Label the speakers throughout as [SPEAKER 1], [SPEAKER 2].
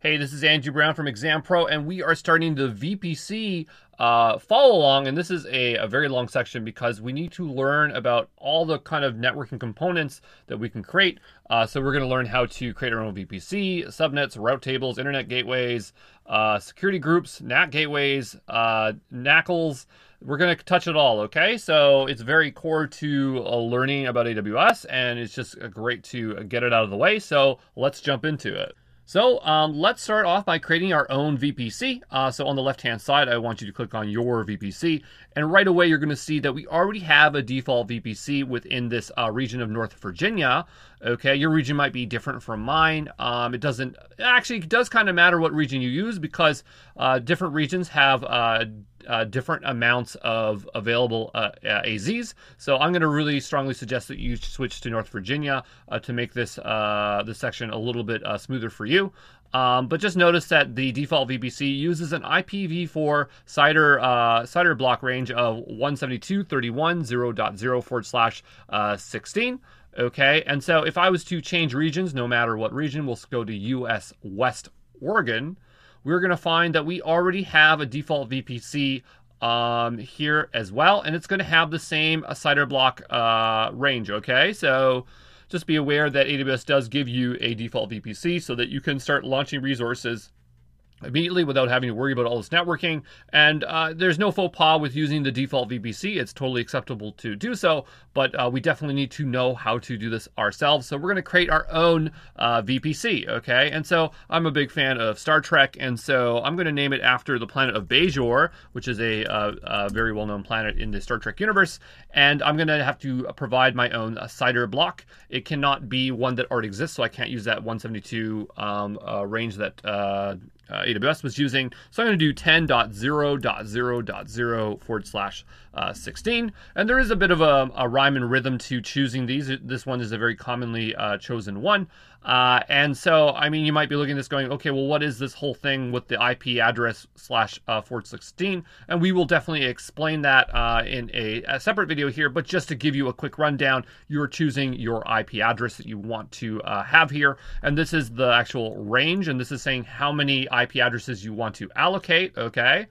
[SPEAKER 1] Hey, this is Andrew Brown from Exam Pro, and we are starting the VPC uh, follow along. And this is a, a, very long section because we need to learn about all the kind of networking components that we can create. Uh, so we're going to learn how to create our own VPC, subnets, route tables, internet gateways, uh, security groups, NAT gateways, uh, NACLs. We're going to touch it all, okay? So it's very core to uh, learning about AWS, and it's just great to get it out of the way. So let's jump into it. So um, let's start off by creating our own VPC. Uh, so on the left-hand side, I want you to click on your VPC. And right away, you're going to see that we already have a default VPC within this uh, region of North Virginia. Okay, your region might be different from mine. Um, it doesn't, actually, it does kind of matter what region you use because uh, different regions have uh, uh, different amounts of available uh, uh AZs. So I'm going to really strongly suggest that you switch to North Virginia uh, to make this uh, this section a little bit smoother for you. Um, but just notice that the default VPC uses an IPv4 CIDR, CIDR block range of 172.31.0.0 forward slash 16. Okay, and so if I was to change regions, no matter what region, we'll go to US West Oregon we're going to find that we already have a default VPC um, here as well, and it's going to have the same CIDR block uh, range, okay? So just be aware that AWS does give you a default VPC so that you can start launching resources immediately without having to worry about all this networking. And uh, there's no faux pas with using the default VPC. It's totally acceptable to do so, but uh, we definitely need to know how to do this ourselves. So we're going to create our own uh, VPC, okay? And so I'm a big fan of Star Trek, and so I'm going to name it after the planet of Bajor, which is a, uh, a very well-known planet in the Star Trek universe. And I'm going to have to provide my own CIDR block. It cannot be one that already exists, so I can't use that 172 um, uh, range that uh, AWS was using. So I'm going to do 10.0.0.0 forward slash uh, 16. And there is a bit of a, a, rhyme and rhythm to choosing these. This one is a very commonly uh, chosen one. Uh, and so, I mean, you might be looking at this going, okay, well, what is this whole thing with the IP address slash uh, 416? And we will definitely explain that uh, in a, a, separate video here. But just to give you a quick rundown, you're choosing your IP address that you want to uh, have here. And this is the actual range. And this is saying how many IP addresses you want to allocate, okay?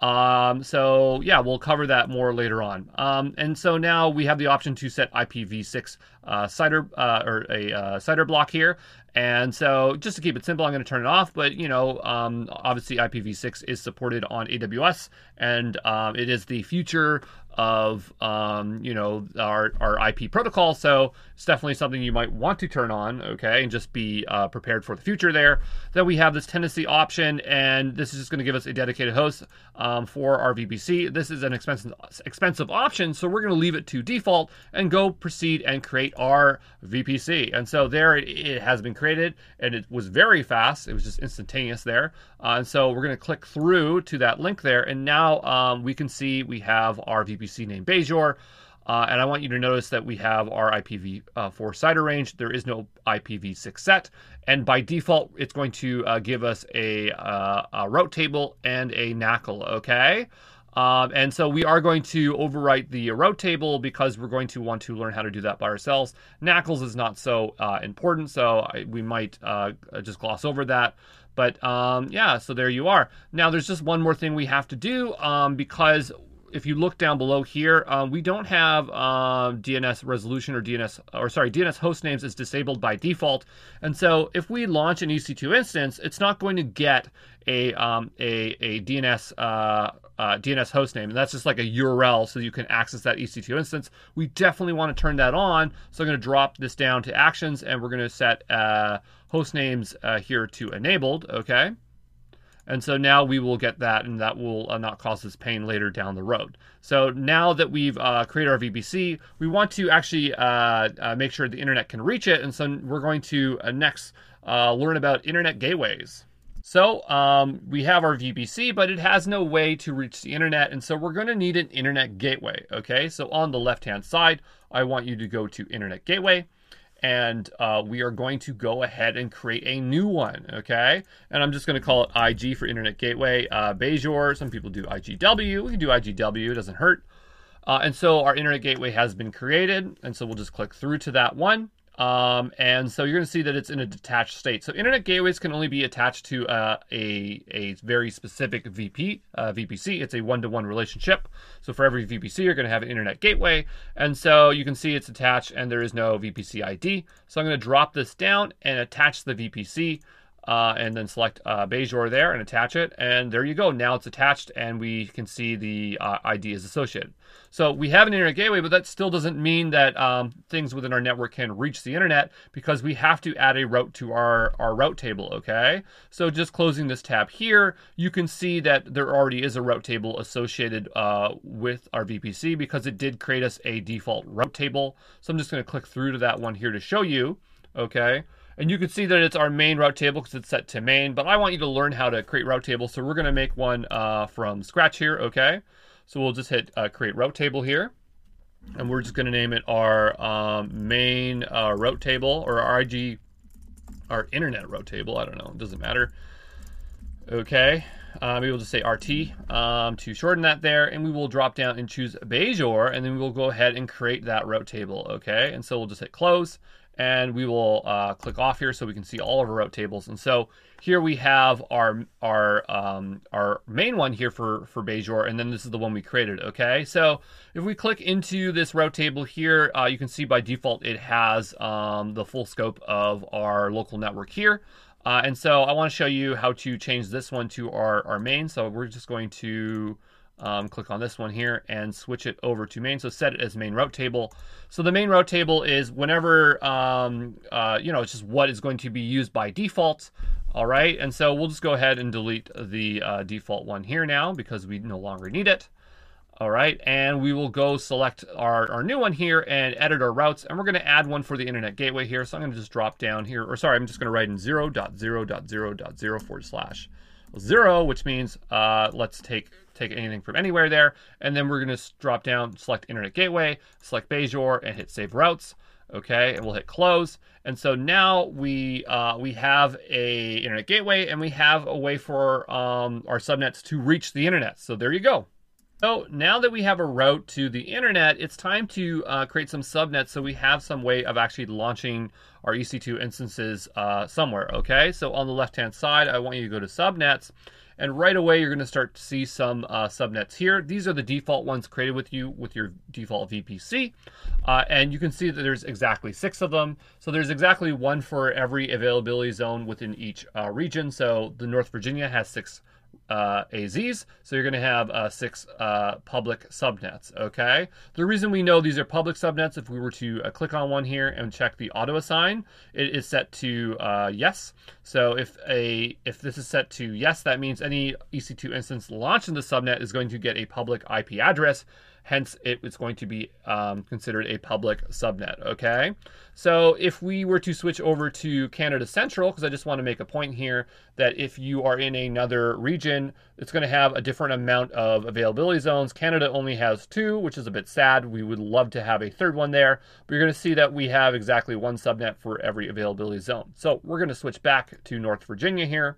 [SPEAKER 1] Um, so yeah, we'll cover that more later on. Um, and so now we have the option to set IPv6 uh, CIDR uh, or a uh, CIDR block here. And so just to keep it simple, I'm going to turn it off. But you know, um, obviously IPv6 is supported on AWS, and um, it is the future of um, you know our, our IP protocol. So it's definitely something you might want to turn on, okay, and just be uh, prepared for the future there. Then we have this tenancy option, and this is just going to give us a dedicated host um, for our VPC. This is an expensive expensive option, so we're going to leave it to default and go proceed and create our VPC. And so there it, it has been created, and it was very fast. It was just instantaneous there. Uh, and so we're going to click through to that link there, and now um, we can see we have our VPC named Bajor. Uh, and I want you to notice that we have our IPv4 uh, CIDR range. There is no IPv6 set. And by default, it's going to uh, give us a, uh, a, route table and a NACL, okay? Um, and so we are going to overwrite the route table because we're going to want to learn how to do that by ourselves. NACLs is not so uh, important, so I, we might uh, just gloss over that. But um, yeah, so there you are. Now there's just one more thing we have to do um, because if you look down below here, um, we don't have um, DNS resolution or DNS, or sorry, DNS host names is disabled by default. And so if we launch an EC2 instance, it's not going to get a, um, a, a DNS uh, uh, DNS hostname, and that's just like a URL so you can access that EC2 instance. We definitely want to turn that on, so I'm going to drop this down to actions, and we're going to set uh, host names uh, here to enabled, okay? And so now we will get that, and that will uh, not cause us pain later down the road. So now that we've uh, created our VPC, we want to actually uh, uh, make sure the internet can reach it, and so we're going to uh, next learn about internet gateways. So um, we have our VPC, but it has no way to reach the internet. And so we're going to need an internet gateway. Okay, so on the left-hand side, I want you to go to internet gateway and uh, we are going to go ahead and create a new one, okay? And I'm just going to call it IG for Internet Gateway uh, Bajor. Some people do IGW. We can do IGW. It doesn't hurt. Uh, and so our Internet Gateway has been created, and so we'll just click through to that one. Um, and so you're going to see that it's in a detached state. So internet gateways can only be attached to uh, a, a very specific VP, uh, VPC. It's a one-to-one relationship. So for every VPC, you're going to have an internet gateway. And so you can see it's attached and there is no VPC ID. So I'm going to drop this down and attach the VPC uh, and then select uh, Bajor there and attach it. And there you go. Now it's attached and we can see the uh, ID is associated. So we have an internet gateway, but that still doesn't mean that um, things within our network can reach the internet because we have to add a route to our, our route table, okay? So just closing this tab here, you can see that there already is a route table associated uh, with our VPC because it did create us a default route table. So I'm just gonna click through to that one here to show you, okay? And you can see that it's our main route table because it's set to main, but I want you to learn how to create route tables. So we're gonna make one uh, from scratch here, okay? So we'll just hit uh, create route table here. And we're just gonna name it our um, main uh, route table or our IG, our internet route table. I don't know, it doesn't matter. Okay, uh, maybe we'll just say RT um, to shorten that there, and we will drop down and choose Bajor, and then we'll go ahead and create that route table, okay? And so we'll just hit close, and we will uh, click off here so we can see all of our route tables. And so here we have our our um, our main one here for for Bajor, and then this is the one we created. Okay, so if we click into this route table here, uh, you can see by default it has um, the full scope of our local network here. Uh, and so I want to show you how to change this one to our, our main. So we're just going to um, click on this one here and switch it over to main. So set it as main route table. So the main route table is whenever, um, uh, you know, it's just what is going to be used by default. All right. And so we'll just go ahead and delete the uh, default one here now because we no longer need it. All right, and we will go select our, our new one here and edit our routes, and we're gonna add one for the internet gateway here. So I'm gonna just drop down here, or sorry, I'm just gonna write in 0.0.0.0 forward slash zero, which means uh, let's take take anything from anywhere there, and then we're gonna drop down, select internet gateway, select Bajor, and hit save routes. Okay, and we'll hit close. And so now we uh, we have a internet gateway, and we have a way for um, our subnets to reach the internet. So there you go. So now that we have a route to the internet, it's time to uh, create some subnets so we have some way of actually launching our EC2 instances uh, somewhere, okay? So on the left-hand side, I want you to go to subnets, and right away you're gonna start to see some uh, subnets here. These are the default ones created with you with your default VPC, uh, and you can see that there's exactly six of them. So there's exactly one for every availability zone within each uh, region. So the North Virginia has six uh, AZs. So you're going to have uh, six uh, public subnets. Okay. The reason we know these are public subnets, if we were to uh, click on one here and check the auto assign, it is set to uh, yes. So if a if this is set to yes, that means any EC2 instance launched in the subnet is going to get a public IP address. Hence, it is going to be um, considered a public subnet, okay? So if we were to switch over to Canada Central, because I just want to make a point here that if you are in another region, it's going to have a different amount of availability zones. Canada only has two, which is a bit sad. We would love to have a third one there, but you're going to see that we have exactly one subnet for every availability zone. So we're going to switch back to North Virginia here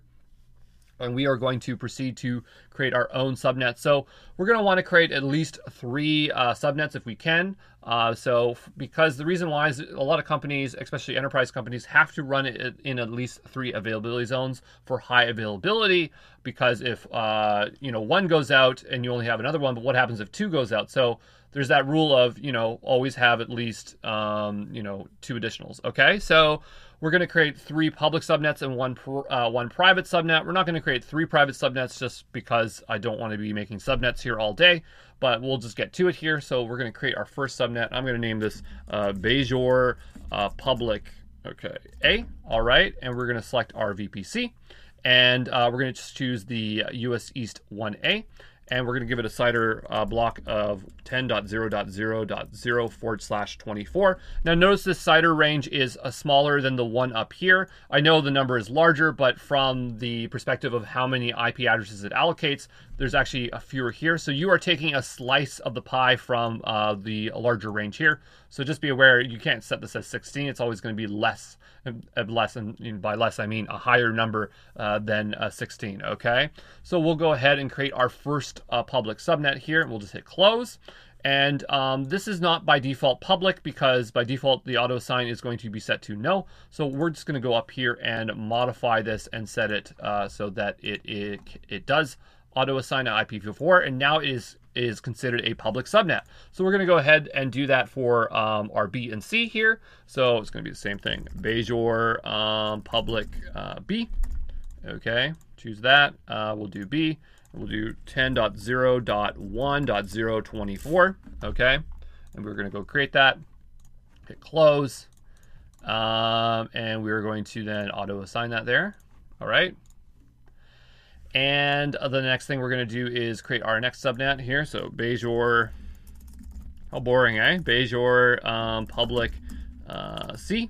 [SPEAKER 1] and we are going to proceed to create our own subnet. So we're going to want to create at least three uh, subnets if we can. Uh, so because the reason why is a lot of companies, especially enterprise companies, have to run it in at least three availability zones for high availability. Because if uh, you know one goes out and you only have another one, but what happens if two goes out? So there's that rule of you know always have at least um, you know two additionals. Okay, so we're going to create three public subnets and one uh, one private subnet. We're not going to create three private subnets just because I don't want to be making subnets here all day, but we'll just get to it here. So we're going to create our first subnet. I'm going to name this uh, Bajor uh, public, okay, A, all right, and we're going to select our VPC, and uh, we're going to just choose the US East 1A and we're going to give it a CIDR uh, block of 10.0.0.0 forward slash 24. Now notice this CIDR range is uh, smaller than the one up here. I know the number is larger, but from the perspective of how many IP addresses it allocates, there's actually a fewer here. So you are taking a slice of the pie from uh, the larger range here. So just be aware, you can't set this as 16. It's always going to be less, less, and by less I mean a higher number uh, than uh, 16. Okay, so we'll go ahead and create our first uh, public subnet here. And we'll just hit close. And um, this is not by default public because by default the auto assign is going to be set to no. So we're just going to go up here and modify this and set it uh, so that it, it it does auto assign to IPv4, and now it is is considered a public subnet. So we're going to go ahead and do that for um, our B and C here. So it's going to be the same thing. Bajor um, public uh, B. Okay, choose that. Uh, we'll do B. We'll do 10.0.1.024. Okay, and we're going to go create that. Hit close. Um, and we're going to then auto assign that there. All right. And the next thing we're going to do is create our next subnet here. So Bajor, how boring, eh? Bajor um, public uh, C.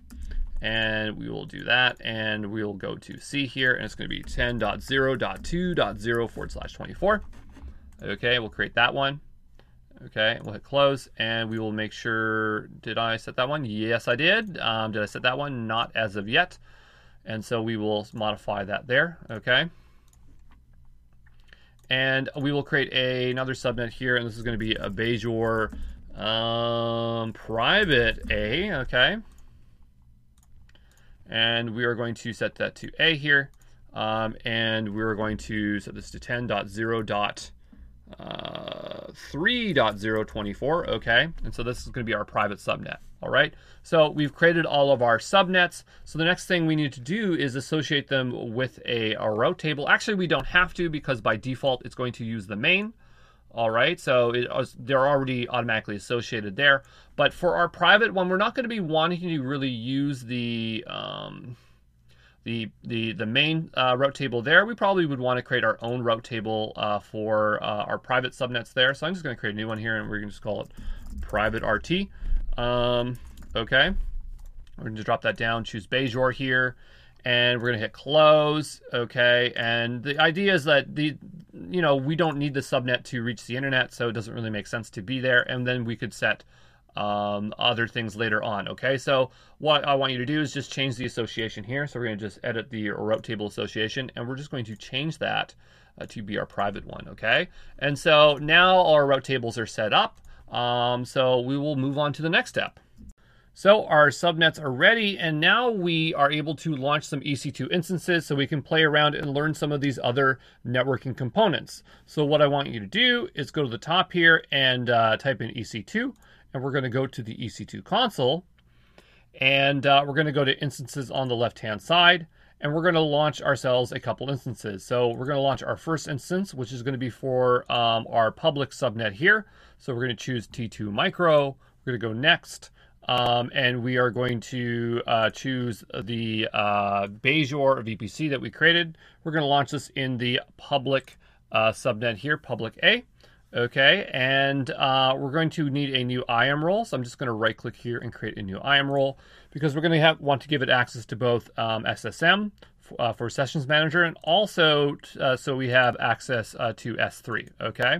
[SPEAKER 1] And we will do that. And we will go to C here. And it's going to be 10.0.2.0 forward slash 24. Okay, we'll create that one. Okay, we'll hit close. And we will make sure, did I set that one? Yes, I did. Um, did I set that one? Not as of yet. And so we will modify that there. Okay. And we will create a, another subnet here, and this is going to be a Bajor um, private A, okay? And we are going to set that to A here, um, and we're going to set this to 10.0. Uh, 3.024, okay? And so this is going to be our private subnet, all right? So we've created all of our subnets. So the next thing we need to do is associate them with a, a route table. Actually, we don't have to because by default, it's going to use the main, all right? So it, they're already automatically associated there. But for our private one, we're not going to be wanting to really use the... Um, the the the main uh, route table there. We probably would want to create our own route table uh, for uh, our private subnets there. So I'm just going to create a new one here, and we're going to just call it private RT. Um, okay, we're going to drop that down. Choose Bajor here, and we're going to hit close. Okay, and the idea is that the you know we don't need the subnet to reach the internet, so it doesn't really make sense to be there. And then we could set um, other things later on. Okay, so what I want you to do is just change the association here. So we're going to just edit the route table association, and we're just going to change that uh, to be our private one. Okay, and so now our route tables are set up. Um, so we will move on to the next step. So our subnets are ready, and now we are able to launch some EC2 instances so we can play around and learn some of these other networking components. So what I want you to do is go to the top here and uh, type in EC2 and we're going to go to the EC2 console and uh, we're going to go to instances on the left hand side and we're going to launch ourselves a couple instances. So we're going to launch our first instance, which is going to be for um, our public subnet here. So we're going to choose T2 micro. We're going to go next. Um, and we are going to uh, choose the uh, Bajor VPC that we created. We're going to launch this in the public uh, subnet here, public A. Okay, and uh, we're going to need a new IAM role. So I'm just going to right click here and create a new IAM role because we're going to have, want to give it access to both um, SSM uh, for Sessions Manager and also uh, so we have access uh, to S3. Okay,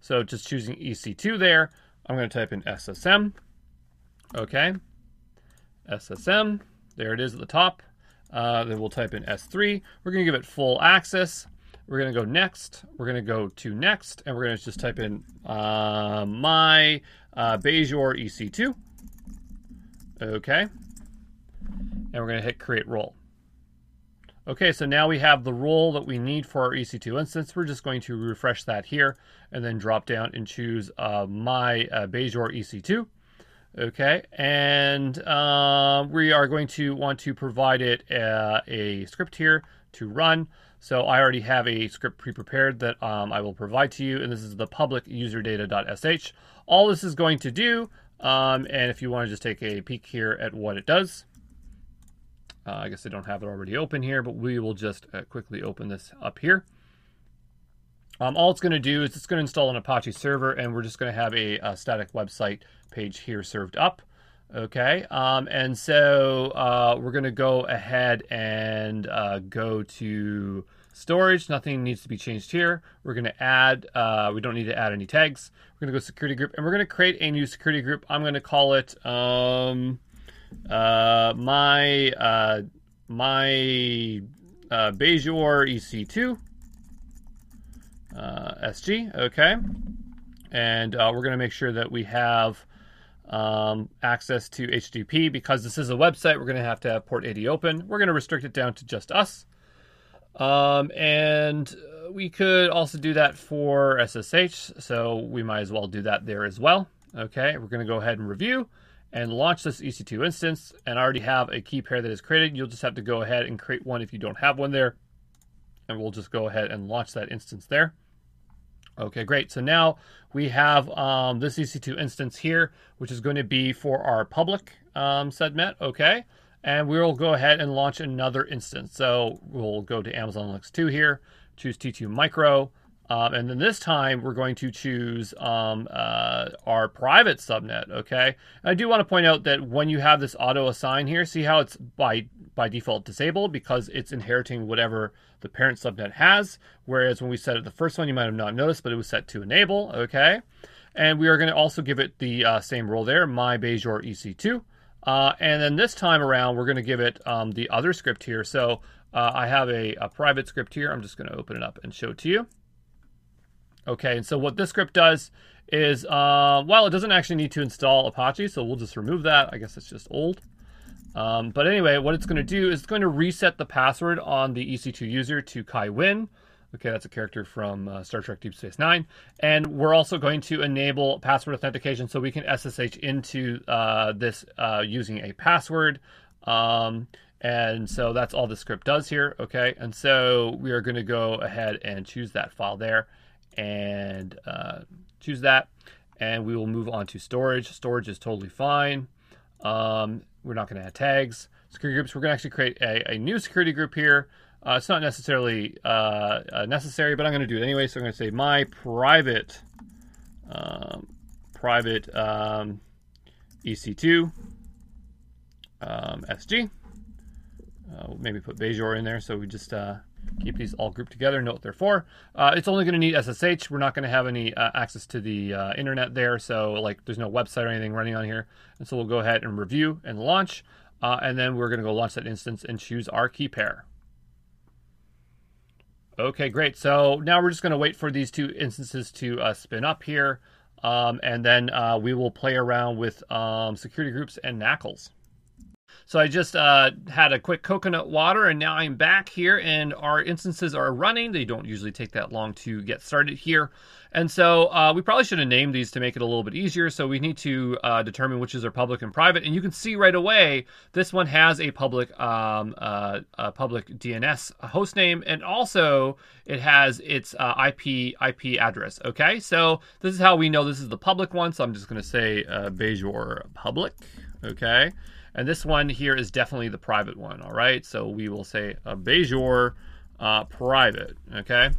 [SPEAKER 1] so just choosing EC2 there, I'm going to type in SSM. Okay, SSM, there it is at the top. Uh, then we'll type in S3. We're going to give it full access. We're going to go next. We're going to go to next, and we're going to just type in uh, my uh, Bajor EC2. Okay. And we're going to hit create role. Okay, so now we have the role that we need for our EC2 instance. We're just going to refresh that here and then drop down and choose uh, my uh, Bajor EC2. Okay, and uh, we are going to want to provide it a, uh, a script here to run. So I already have a script pre-prepared that um, I will provide to you, and this is the public user data.sh. All this is going to do, um, and if you want to just take a peek here at what it does, uh, I guess I don't have it already open here, but we will just uh, quickly open this up here. Um, all it's going to do is it's going to install an Apache server, and we're just going to have a, a static website page here served up. Okay, um, and so uh, we're going to go ahead and uh, go to storage. Nothing needs to be changed here. We're going to add, uh, we don't need to add any tags. We're going to go security group, and we're going to create a new security group. I'm going to call it um, uh, my uh, my uh, SG. Okay, and uh, we're going to make sure that we have um, access to HTTP because this is a website. We're going to have to have port 80 open. We're going to restrict it down to just us. Um, and we could also do that for SSH, so we might as well do that there as well. Okay, we're going to go ahead and review and launch this EC2 instance. And I already have a key pair that is created. You'll just have to go ahead and create one if you don't have one there. And we'll just go ahead and launch that instance there. Okay, great. So now we have um, this EC2 instance here, which is going to be for our public um, subnet. Okay, and we'll go ahead and launch another instance. So we'll go to Amazon Linux 2 here, choose T2 Micro, um, and then this time we're going to choose um, uh, our private subnet, okay? And I do want to point out that when you have this auto assign here, see how it's by, by default disabled because it's inheriting whatever the parent subnet has. Whereas when we set it the first one, you might have not noticed, but it was set to enable, okay? And we are going to also give it the uh, same role there, my Bajor EC2. Uh, and then this time around, we're going to give it um, the other script here. So uh, I have a, a private script here. I'm just going to open it up and show it to you. Okay, and so what this script does is, uh, well, it doesn't actually need to install Apache, so we'll just remove that. I guess it's just old. Um, but anyway, what it's going to do is it's going to reset the password on the EC2 user to Kai Winn. Okay, that's a character from uh, Star Trek Deep Space Nine. And we're also going to enable password authentication so we can SSH into uh, this uh, using a password. Um, and so that's all the script does here. Okay, and so we are going to go ahead and choose that file there and uh, choose that. And we will move on to storage. Storage is totally fine. Um, we're not going to add tags. Security groups, we're going to actually create a, a new security group here. Uh, it's not necessarily uh, uh, necessary, but I'm going to do it anyway. So I'm going to say my private um, private um, EC2 um, SG. Uh, maybe put Bajor in there so we just uh, keep these all grouped together, know what they're for. Uh, it's only going to need SSH. We're not going to have any uh, access to the uh, internet there, so like there's no website or anything running on here. And so we'll go ahead and review and launch, uh, and then we're going to go launch that instance and choose our key pair. Okay, great. So now we're just going to wait for these two instances to uh, spin up here, um, and then uh, we will play around with um, security groups and NACLs. So I just uh, had a quick coconut water and now I'm back here and our instances are running. They don't usually take that long to get started here. And so uh, we probably should have named these to make it a little bit easier. So we need to uh, determine which is our public and private. And you can see right away, this one has a public um, uh, a public DNS host name, and also it has its uh, IP IP address. Okay, so this is how we know this is the public one. So I'm just going to say uh, Bajor public. Okay. And this one here is definitely the private one, all right? So we will say a Bajor uh, private, okay?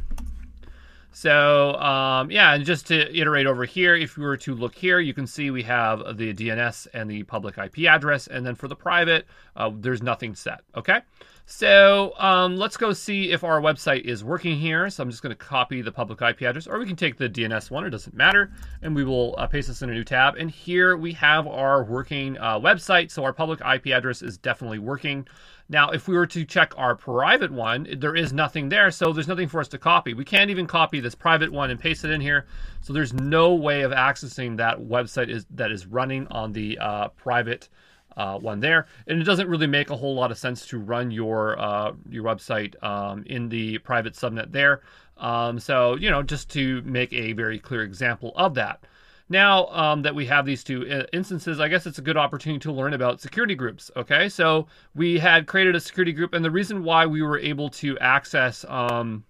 [SPEAKER 1] So um, yeah, and just to iterate over here, if we were to look here, you can see we have the DNS and the public IP address, and then for the private, uh, there's nothing set, okay? So um, let's go see if our website is working here. So I'm just going to copy the public IP address, or we can take the DNS one. It doesn't matter. And we will uh, paste this in a new tab. And here we have our working uh, website. So our public IP address is definitely working. Now, if we were to check our private one, there is nothing there. So there's nothing for us to copy. We can't even copy this private one and paste it in here. So there's no way of accessing that website is that is running on the uh, private uh, one there. And it doesn't really make a whole lot of sense to run your uh, your website um, in the private subnet there. Um, so you know, just to make a very clear example of that. Now um, that we have these two uh, instances, I guess it's a good opportunity to learn about security groups. Okay, so we had created a security group, and the reason why we were able to access um,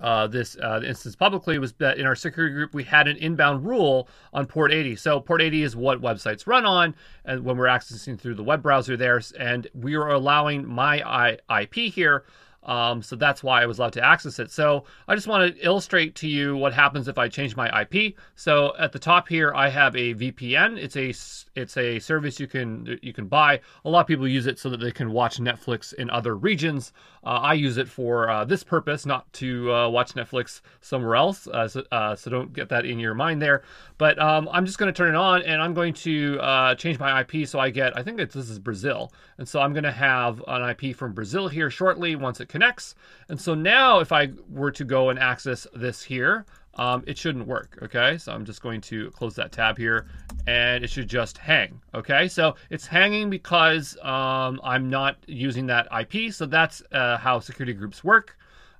[SPEAKER 1] uh, this uh, instance publicly was that in our security group we had an inbound rule on port 80. So port 80 is what websites run on, and when we're accessing through the web browser there, and we are allowing my IP here um, so that's why I was allowed to access it. So I just want to illustrate to you what happens if I change my IP. So at the top here, I have a VPN. It's a it's a service you can you can buy. A lot of people use it so that they can watch Netflix in other regions. Uh, I use it for uh, this purpose, not to uh, watch Netflix somewhere else. Uh, so, uh, so, don't get that in your mind there. But um, I'm just going to turn it on, and I'm going to uh, change my IP so I get. I think this is Brazil, and so I'm going to have an IP from Brazil here shortly once it connects. And so now if I were to go and access this here, um, it shouldn't work, okay? So I'm just going to close that tab here and it should just hang, okay? So it's hanging because um, I'm not using that IP, so that's uh, how security groups work,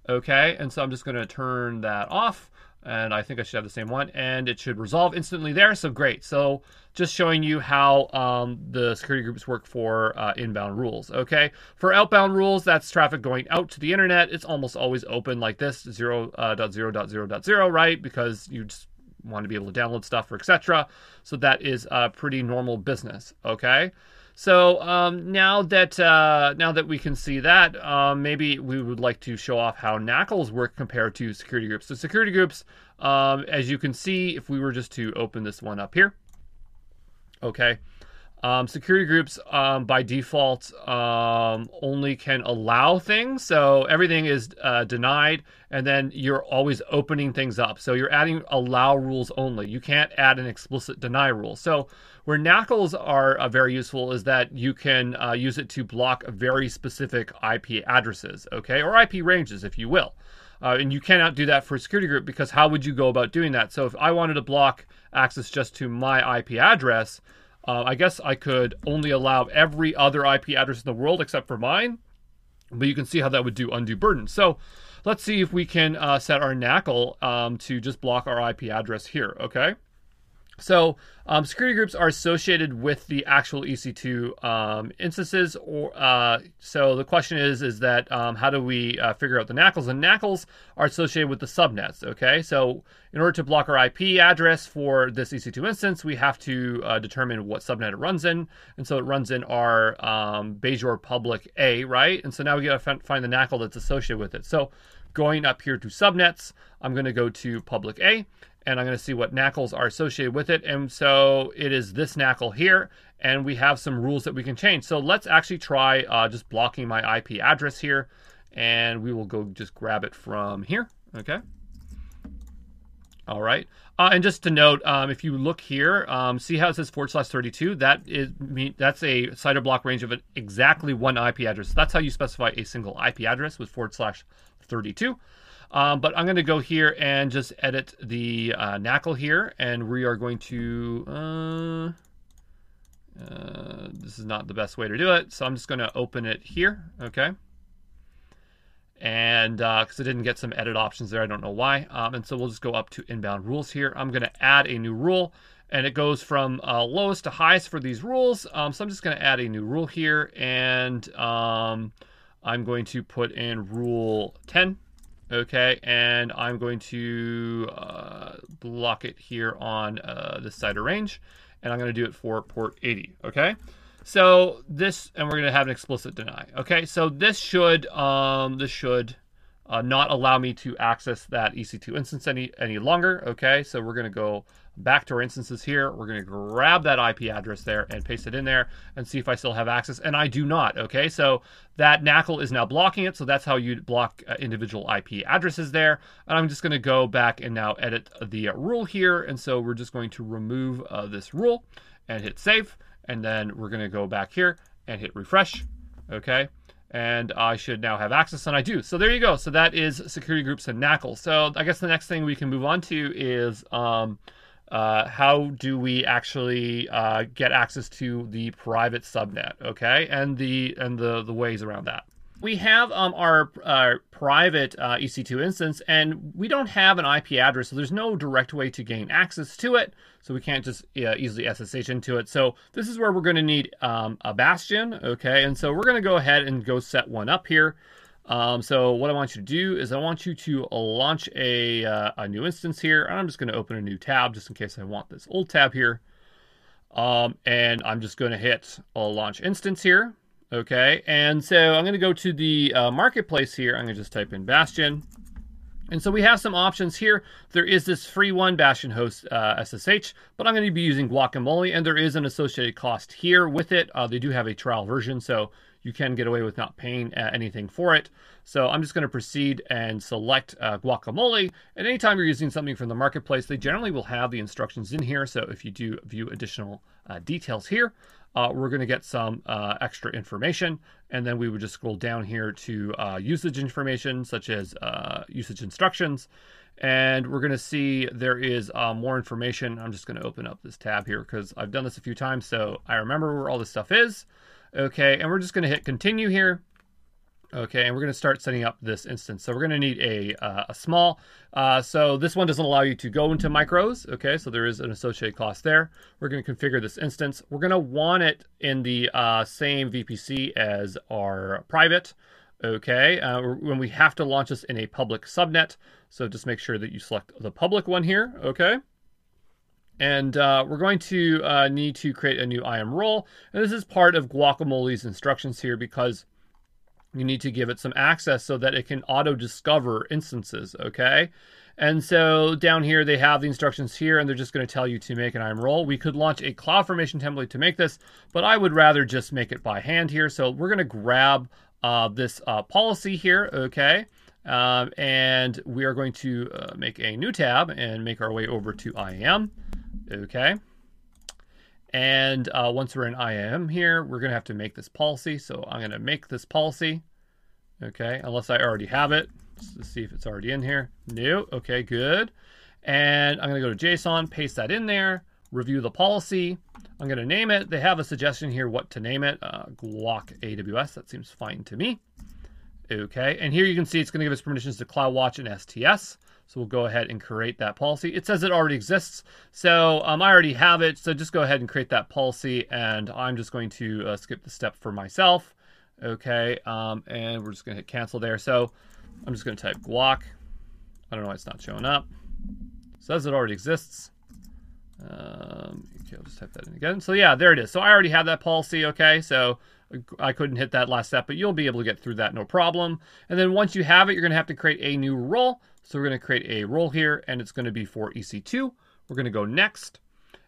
[SPEAKER 1] okay? And so I'm just gonna turn that off and I think I should have the same one, and it should resolve instantly there, so great. So just showing you how um, the security groups work for uh, inbound rules, okay? For outbound rules, that's traffic going out to the internet. It's almost always open like this, 0.0.0.0, uh, right? Because you just want to be able to download stuff or etc. So that is a pretty normal business, okay? So um, now that uh, now that we can see that, um, maybe we would like to show off how NACLs work compared to security groups. So security groups, um, as you can see, if we were just to open this one up here, okay, um, security groups um, by default um, only can allow things, so everything is uh, denied, and then you're always opening things up. So you're adding allow rules only. You can't add an explicit deny rule. So where NACLs are uh, very useful is that you can uh, use it to block very specific IP addresses, okay, or IP ranges, if you will. Uh, and you cannot do that for a security group because how would you go about doing that? So if I wanted to block access just to my IP address, uh, I guess I could only allow every other IP address in the world except for mine. But you can see how that would do undue burden. So let's see if we can uh, set our NACL um, to just block our IP address here, okay? So um, security groups are associated with the actual EC2 um, instances. Or uh, so the question is, is that um, how do we uh, figure out the NACLs? And NACLs are associated with the subnets. Okay, so in order to block our IP address for this EC2 instance, we have to uh, determine what subnet it runs in, and so it runs in our um, Bajor public A, right? And so now we got to find the NACL that's associated with it. So going up here to subnets, I'm going to go to public A and I'm going to see what NACLs are associated with it. And so it is this NACL here, and we have some rules that we can change. So let's actually try uh, just blocking my IP address here, and we will go just grab it from here, okay? All right. Uh, and just to note, um, if you look here, um, see how it says forward slash 32? That is that's a CIDR block range of exactly one IP address. That's how you specify a single IP address with forward slash 32. Um, but I'm going to go here and just edit the uh, NACL here, and we are going to. Uh, uh, this is not the best way to do it, so I'm just going to open it here, okay? And because uh, I didn't get some edit options there, I don't know why. Um, and so we'll just go up to inbound rules here. I'm going to add a new rule, and it goes from uh, lowest to highest for these rules. Um, so I'm just going to add a new rule here, and um, I'm going to put in rule 10 okay and I'm going to uh, block it here on uh, this range and I'm going to do it for port 80 okay? So this and we're going to have an explicit deny okay? So this should um, this should uh, not allow me to access that EC2 instance any any longer okay? So we're going to go back to our instances here. We're going to grab that IP address there and paste it in there and see if I still have access. And I do not. Okay, so that NACL is now blocking it. So that's how you block uh, individual IP addresses there. And I'm just going to go back and now edit the rule here. And so we're just going to remove uh, this rule and hit save. And then we're going to go back here and hit refresh. Okay and I should now have access, and I do. So there you go. So that is security groups and NACL. So I guess the next thing we can move on to is um, uh, how do we actually uh, get access to the private subnet okay? And the and the the ways around that. We have um, our, our private uh, ec2 instance and we don't have an ip address so there's no direct way to gain access to it so we can't just easily ssh into it. So this is where we're going to need um, a bastion okay? And so we're going to go ahead and go set one up here um, so what I want you to do is I want you to launch a, uh, a new instance here. And I'm just going to open a new tab just in case I want this old tab here. Um, and I'm just going to hit a launch instance here. Okay, and so I'm going to go to the uh, marketplace here. I'm going to just type in Bastion. And so we have some options here. There is this free one, Bastion Host uh, SSH, but I'm going to be using Guacamole, and there is an associated cost here with it. Uh, they do have a trial version, so you can get away with not paying uh, anything for it. So I'm just going to proceed and select uh, Guacamole. And anytime you're using something from the marketplace, they generally will have the instructions in here. So if you do view additional uh, details here, uh, we're going to get some uh, extra information. And then we would just scroll down here to uh, usage information, such as usage instructions. And we're going to see there is uh, more information. I'm just going to open up this tab here because I've done this a few times, so I remember where all this stuff is. Okay, and we're just to hit continue here. Okay, and we're going to start setting up this instance. So we're going to need a, uh, a small. Uh, so this one doesn't allow you to go into micros. Okay, so there is an associated cost there. We're going to configure this instance. We're going to want it in the uh, same VPC as our private. Okay, uh, when we have to launch this in a public subnet. So just make sure that you select the public one here. Okay. And uh, we're going to uh, need to create a new IAM role. And this is part of Guacamole's instructions here because you need to give it some access so that it can auto discover instances, okay? And so down here, they have the instructions here, and they're just going to tell you to make an IAM role. We could launch a CloudFormation template to make this, but I would rather just make it by hand here. So we're going to grab uh, this uh, policy here, okay? Um, and we are going to uh, make a new tab and make our way over to IAM, okay? And uh, once we're in IAM here, we're going to have to make this policy. So I'm going to make this policy. Okay, unless I already have it. Let's see if it's already in here. No. Okay, good. And I'm going to go to JSON, paste that in there, review the policy. I'm going to name it. They have a suggestion here what to name it. Uh, Guac AWS. That seems fine to me. Okay, and here you can see it's going to give us permissions to CloudWatch and STS. So we'll go ahead and create that policy. It says it already exists. So um, I already have it. So just go ahead and create that policy. And I'm just going to uh, skip the step for myself. Okay. Um, and we're just going to hit cancel there. So I'm just going to type guac. I don't know why it's not showing up. It says it already exists. Um, okay, I'll just type that in again. So yeah, there it is. So I already have that policy. Okay. So I couldn't hit that last step, but you'll be able to get through that no problem. And then once you have it, you're going to have to create a new role. So we're going to create a role here, and it's going to be for EC2. We're going to go next.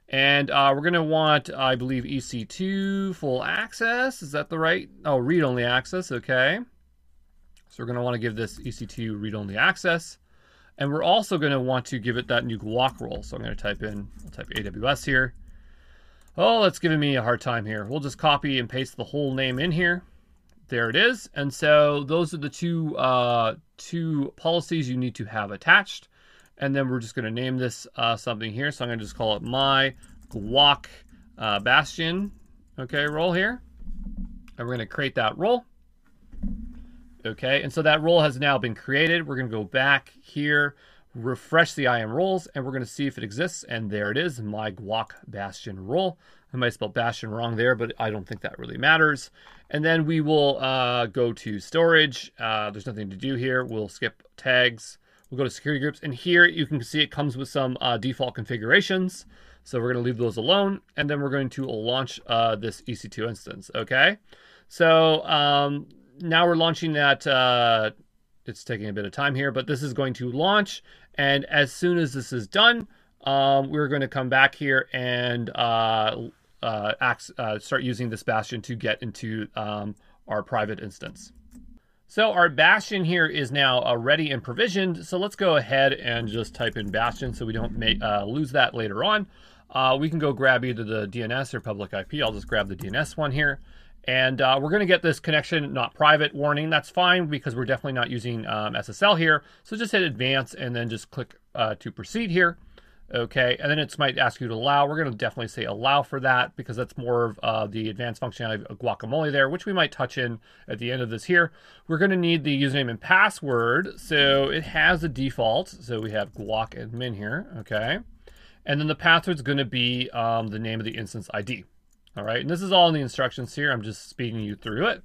[SPEAKER 1] And uh, we're going to want, I believe, EC2 full access. Is that the right? Oh, read-only access. Okay. So we're going to want to give this EC2 read-only access. And we're also going to want to give it that new guac role. So I'm going to type in, I'll type AWS here. Oh, that's giving me a hard time here. We'll just copy and paste the whole name in here. There it is. And so those are the two uh, two policies you need to have attached. And then we're just going to name this uh, something here. So I'm going to just call it my guac uh, bastion. Okay, role here. And we're going to create that role. Okay, and so that role has now been created. We're going to go back here refresh the IAM roles, and we're going to see if it exists. And there it is, my guac bastion role. I might spell bastion wrong there, but I don't think that really matters. And then we will uh, go to storage. Uh, there's nothing to do here. We'll skip tags. We'll go to security groups. And here you can see it comes with some uh, default configurations. So we're going to leave those alone. And then we're going to launch uh, this EC2 instance. Okay. So um, now we're launching that uh, it's taking a bit of time here, but this is going to launch. And as soon as this is done, um, we're going to come back here and uh, uh, act, uh, start using this bastion to get into um, our private instance. So our bastion here is now uh, ready and provisioned. So let's go ahead and just type in bastion so we don't make, uh, lose that later on. Uh, we can go grab either the DNS or public IP. I'll just grab the DNS one here. And uh, we're going to get this connection not private warning. That's fine because we're definitely not using um, SSL here. So just hit advance and then just click uh, to proceed here. Okay, and then it might ask you to allow. We're going to definitely say allow for that because that's more of uh, the advanced functionality of Guacamole there, which we might touch in at the end of this here. We're going to need the username and password. So it has a default. So we have guac admin here. Okay, and then the password is going to be um, the name of the instance ID. All right, and this is all in the instructions here. I'm just speeding you through it.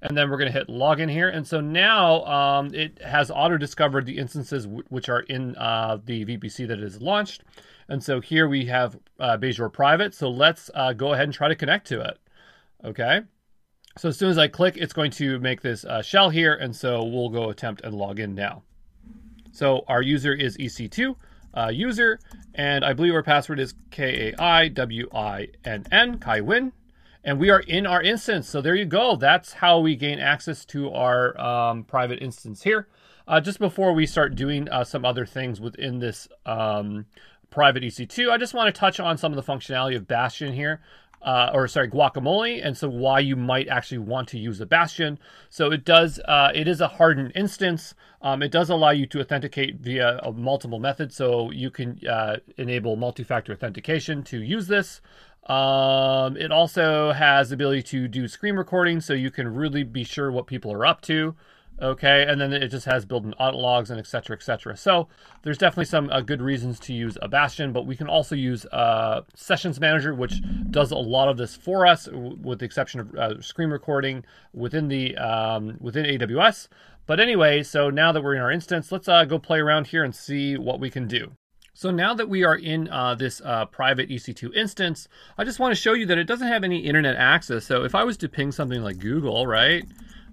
[SPEAKER 1] And then we're going to hit login here. And so now um, it has auto-discovered the instances which are in uh, the VPC that is launched. And so here we have uh, Private. So let's uh, go ahead and try to connect to it. Okay. So as soon as I click, it's going to make this uh, shell here. And so we'll go attempt and log in now. So our user is EC2 uh, user, and I believe our password is K-A-I-W-I-N-N, K A And we are in our instance. So there you go. That's how we gain access to our um, private instance here. Uh, just before we start doing uh, some other things within this um, private EC2, I just want to touch on some of the functionality of Bastion here. uh, or sorry, guacamole, and so why you might actually want to use a bastion. So it does, uh, it is a hardened instance. Um, it does allow you to authenticate via a multiple methods, so you can uh, enable multi-factor authentication to use this. Um, it also has the ability to do screen recording, so you can really be sure what people are up to. Okay, and then it just has built-in audit logs and etc. etc. So there's definitely some uh, good reasons to use a Bastion, but we can also use uh, Sessions Manager, which does a lot of this for us, with the exception of uh, screen recording within the um, within AWS. But anyway, so now that we're in our instance, let's uh, go play around here and see what we can do. So now that we are in uh, this uh, private EC2 instance, I just want to show you that it doesn't have any internet access. So if I was to ping something like Google, right?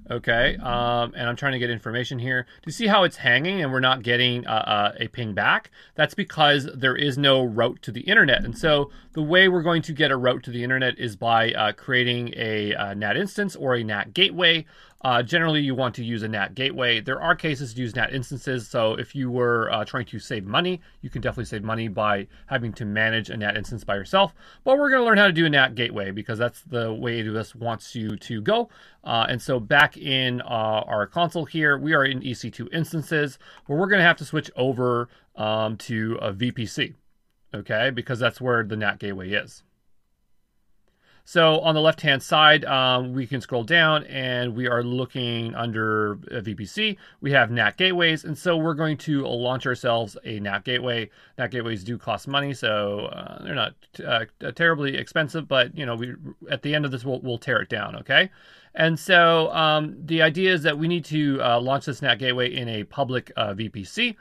[SPEAKER 1] Okay, um, and I'm trying to get information here. Do you see how it's hanging and we're not getting uh, uh, a ping back? That's because there is no route to the internet. And so the way we're going to get a route to the internet is by uh, creating a, a, uh, NAT instance or a NAT gateway. Uh, generally, you want to use a NAT gateway. There are cases to use NAT instances. So if you were uh, trying to save money, you can definitely save money by having to manage a NAT instance by yourself. But we're going to learn how to do a NAT gateway because that's the way AWS wants you to go. And so back in uh, our console here, we are in EC2 instances where we're going to have to switch over um, to a VPC, okay, because that's where the NAT gateway is. So on the left-hand side, um, we can scroll down and we are looking under VPC. We have NAT gateways, and so we're going to launch ourselves a NAT gateway. NAT gateways do cost money, so uh, they're not uh, terribly expensive, but you know, we at the end of this, we'll, we'll tear it down, okay? And so um, the idea is that we need to uh, launch this NAT gateway in a public uh, VPC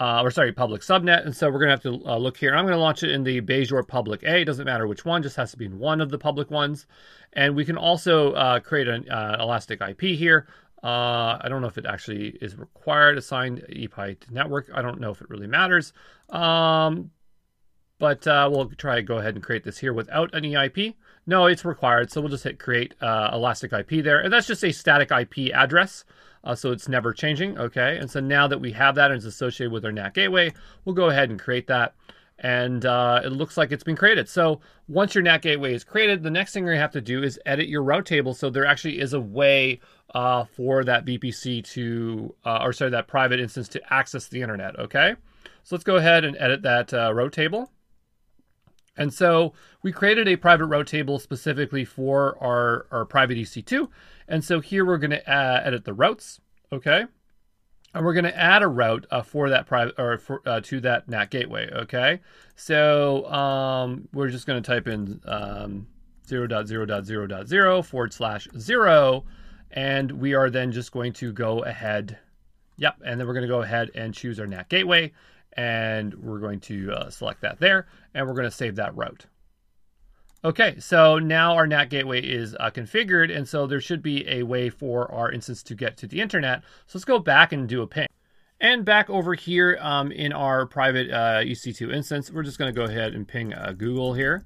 [SPEAKER 1] uh, or sorry, public subnet. And so we're going to have to uh, look here. I'm going to launch it in the Bajor public A. It doesn't matter which one, just has to be in one of the public ones. And we can also uh, create an uh, elastic IP here. I don't know if it actually is required assigned EPI to network. I don't know if it really matters. Um, but uh, we'll try to go ahead and create this here without an EIP. No, it's required. So we'll just hit create elastic IP there. And that's just a static IP address uh, so it's never changing, okay? And so now that we have that and it's associated with our NAT gateway, we'll go ahead and create that. And uh, it looks like it's been created. So once your NAT gateway is created, the next thing you're have to do is edit your route table. So there actually is a way uh, for that VPC to, uh, or sorry, that private instance to access the internet, okay? So let's go ahead and edit that uh, route table. And so we created a private route table specifically for our, our private EC2. And so here we're going to uh, edit the routes, okay? And we're going to add a route uh, for that private or for, uh, to that NAT gateway, okay? So um, we're just going to type in um, 0.0.0.0 forward slash 0. And we are then just going to go ahead. Yep. And then we're going to go ahead and choose our NAT gateway and we're going to uh, select that there, and we're going to save that route. Okay, so now our NAT gateway is uh, configured, and so there should be a way for our instance to get to the internet. So let's go back and do a ping. And back over here um, in our private uh, EC2 instance, we're just going to go ahead and ping uh, Google here.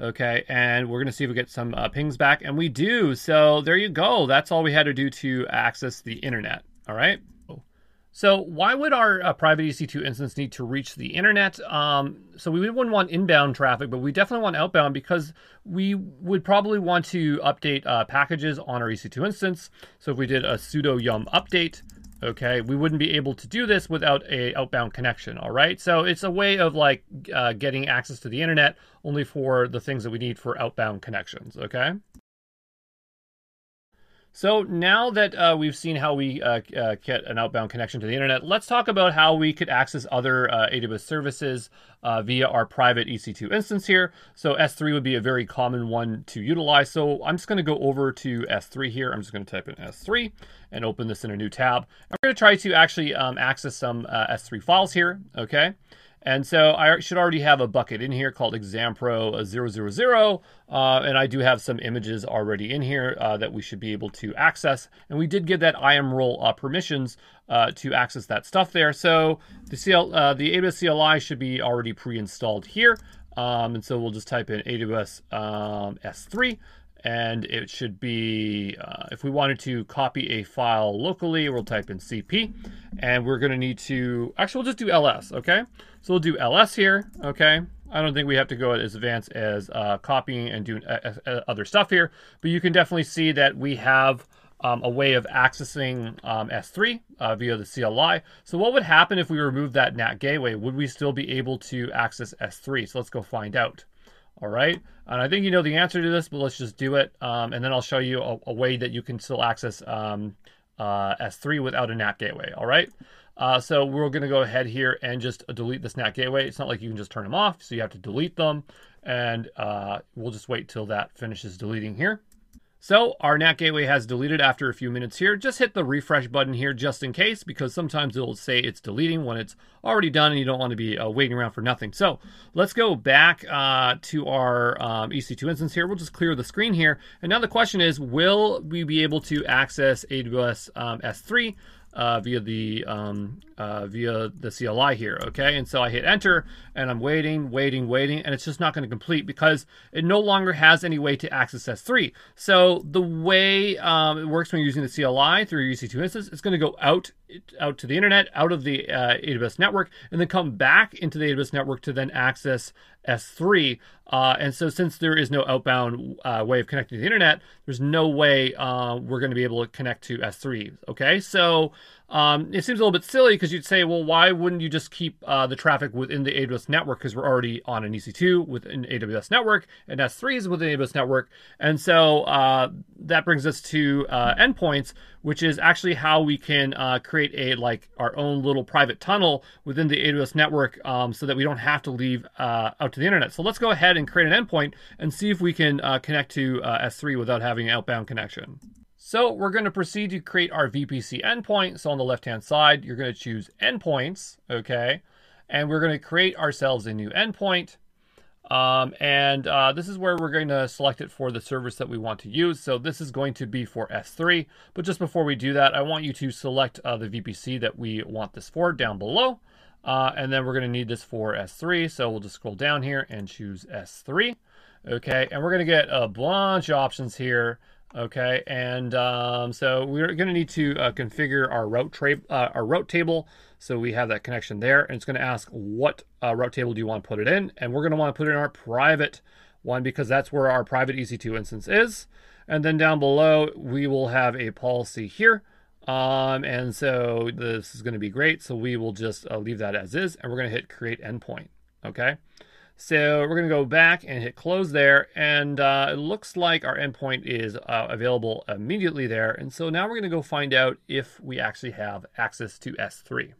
[SPEAKER 1] Okay, and we're going to see if we get some uh, pings back, and we do. So there you go. That's all we had to do to access the internet. All right. So why would our uh, private EC2 instance need to reach the internet? Um, so we wouldn't want inbound traffic, but we definitely want outbound because we would probably want to update uh, packages on our EC2 instance. So if we did a sudo yum update, okay, we wouldn't be able to do this without a outbound connection, all right? So it's a way of like uh, getting access to the internet only for the things that we need for outbound connections, okay? So now that uh, we've seen how we uh, uh, get an outbound connection to the internet, let's talk about how we could access other uh, AWS services uh, via our private EC2 instance here. So S3 would be a very common one to utilize. So I'm just going to go over to S3 here. I'm just going to type in S3 and open this in a new tab. I'm going to try to actually um, access some uh, S3 files here. Okay. And so I should already have a bucket in here called exampro 000, uh, and I do have some images already in here uh, that we should be able to access. And we did give that IAM role uh, permissions uh, to access that stuff there. So the, CL, uh, the AWS CLI should be already pre-installed here. Um, and so we'll just type in AWS um, S3 and it should be, uh, if we wanted to copy a file locally, we'll type in CP, and we're gonna need to, actually we'll just do LS, okay? So we'll do LS here, okay? I don't think we have to go as advanced as uh, copying and doing uh, uh, other stuff here, but you can definitely see that we have um, a way of accessing um, S3 uh, via the CLI. So what would happen if we remove that NAT gateway? Would we still be able to access S3? So let's go find out. All right, and I think you know the answer to this, but let's just do it, um, and then I'll show you a, a, way that you can still access um, uh, S3 without a NAT gateway. All right. Uh, so we're going to go ahead here and just delete this NAT gateway. It's not like you can just turn them off, so you have to delete them. And uh, we'll just wait till that finishes deleting here. So our NAT gateway has deleted after a few minutes here. Just hit the refresh button here just in case because sometimes it'll say it's deleting when it's already done and you don't want to be uh, waiting around for nothing. So let's go back uh, to our um, EC2 instance here. We'll just clear the screen here. And now the question is, will we be able to access AWS um, S3 uh, via the um, uh, via the CLI here, okay? And so I hit enter and I'm waiting, waiting, waiting, and it's just not going to complete because it no longer has any way to access S3. So the way um, it works when you're using the CLI through your EC2 instance, it's going to go out out to the internet, out of the uh, AWS network, and then come back into the AWS network to then access S3. Uh, and so, since there is no outbound uh, way of connecting to the internet, there's no way uh, we're going to be able to connect to S3. Okay, so um, it seems a little bit silly because you'd say, well, why wouldn't you just keep uh, the traffic within the AWS network? Because we're already on an EC2 with an AWS network, and S3 is within AWS network. And so uh, that brings us to uh, endpoints, which is actually how we can create a like our own little private tunnel within the AWS network, um, so that we don't have to leave out to the internet. So let's go ahead and create an endpoint and see if we can uh, connect to S3 without having an outbound connection. So we're going to proceed to create our VPC endpoint. So on the left-hand side, you're going to choose endpoints, okay? And we're going to create ourselves a new endpoint. Um, and uh, this is where we're going to select it for the service that we want to use. So this is going to be for S3. But just before we do that, I want you to select uh, the VPC that we want this for down below. Uh, and then we're going to need this for S3. So we'll just scroll down here and choose S3. Okay, and we're going to get a bunch of options here Okay, and um, so we're going to need to uh, configure our route, uh, our route table. So we have that connection there, and it's going to ask what uh, route table do you want to put it in, and we're going to want to put it in our private one because that's where our private EC2 instance is. And then down below, we will have a policy here. Um, and so this is going to be great. So we will just uh, leave that as is, and we're going to hit create endpoint. Okay. So we're going to go back and hit close there. And uh, it looks like our endpoint is uh, available immediately there. And so now we're going to go find out if we actually have access to S3.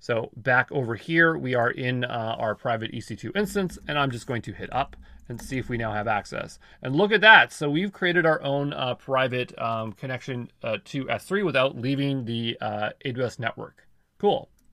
[SPEAKER 1] So back over here, we are in uh, our private EC2 instance, and I'm just going to hit up and see if we now have access. And look at that. So we've created our own uh, private um, connection uh, to S3 without leaving the uh, AWS network. Cool.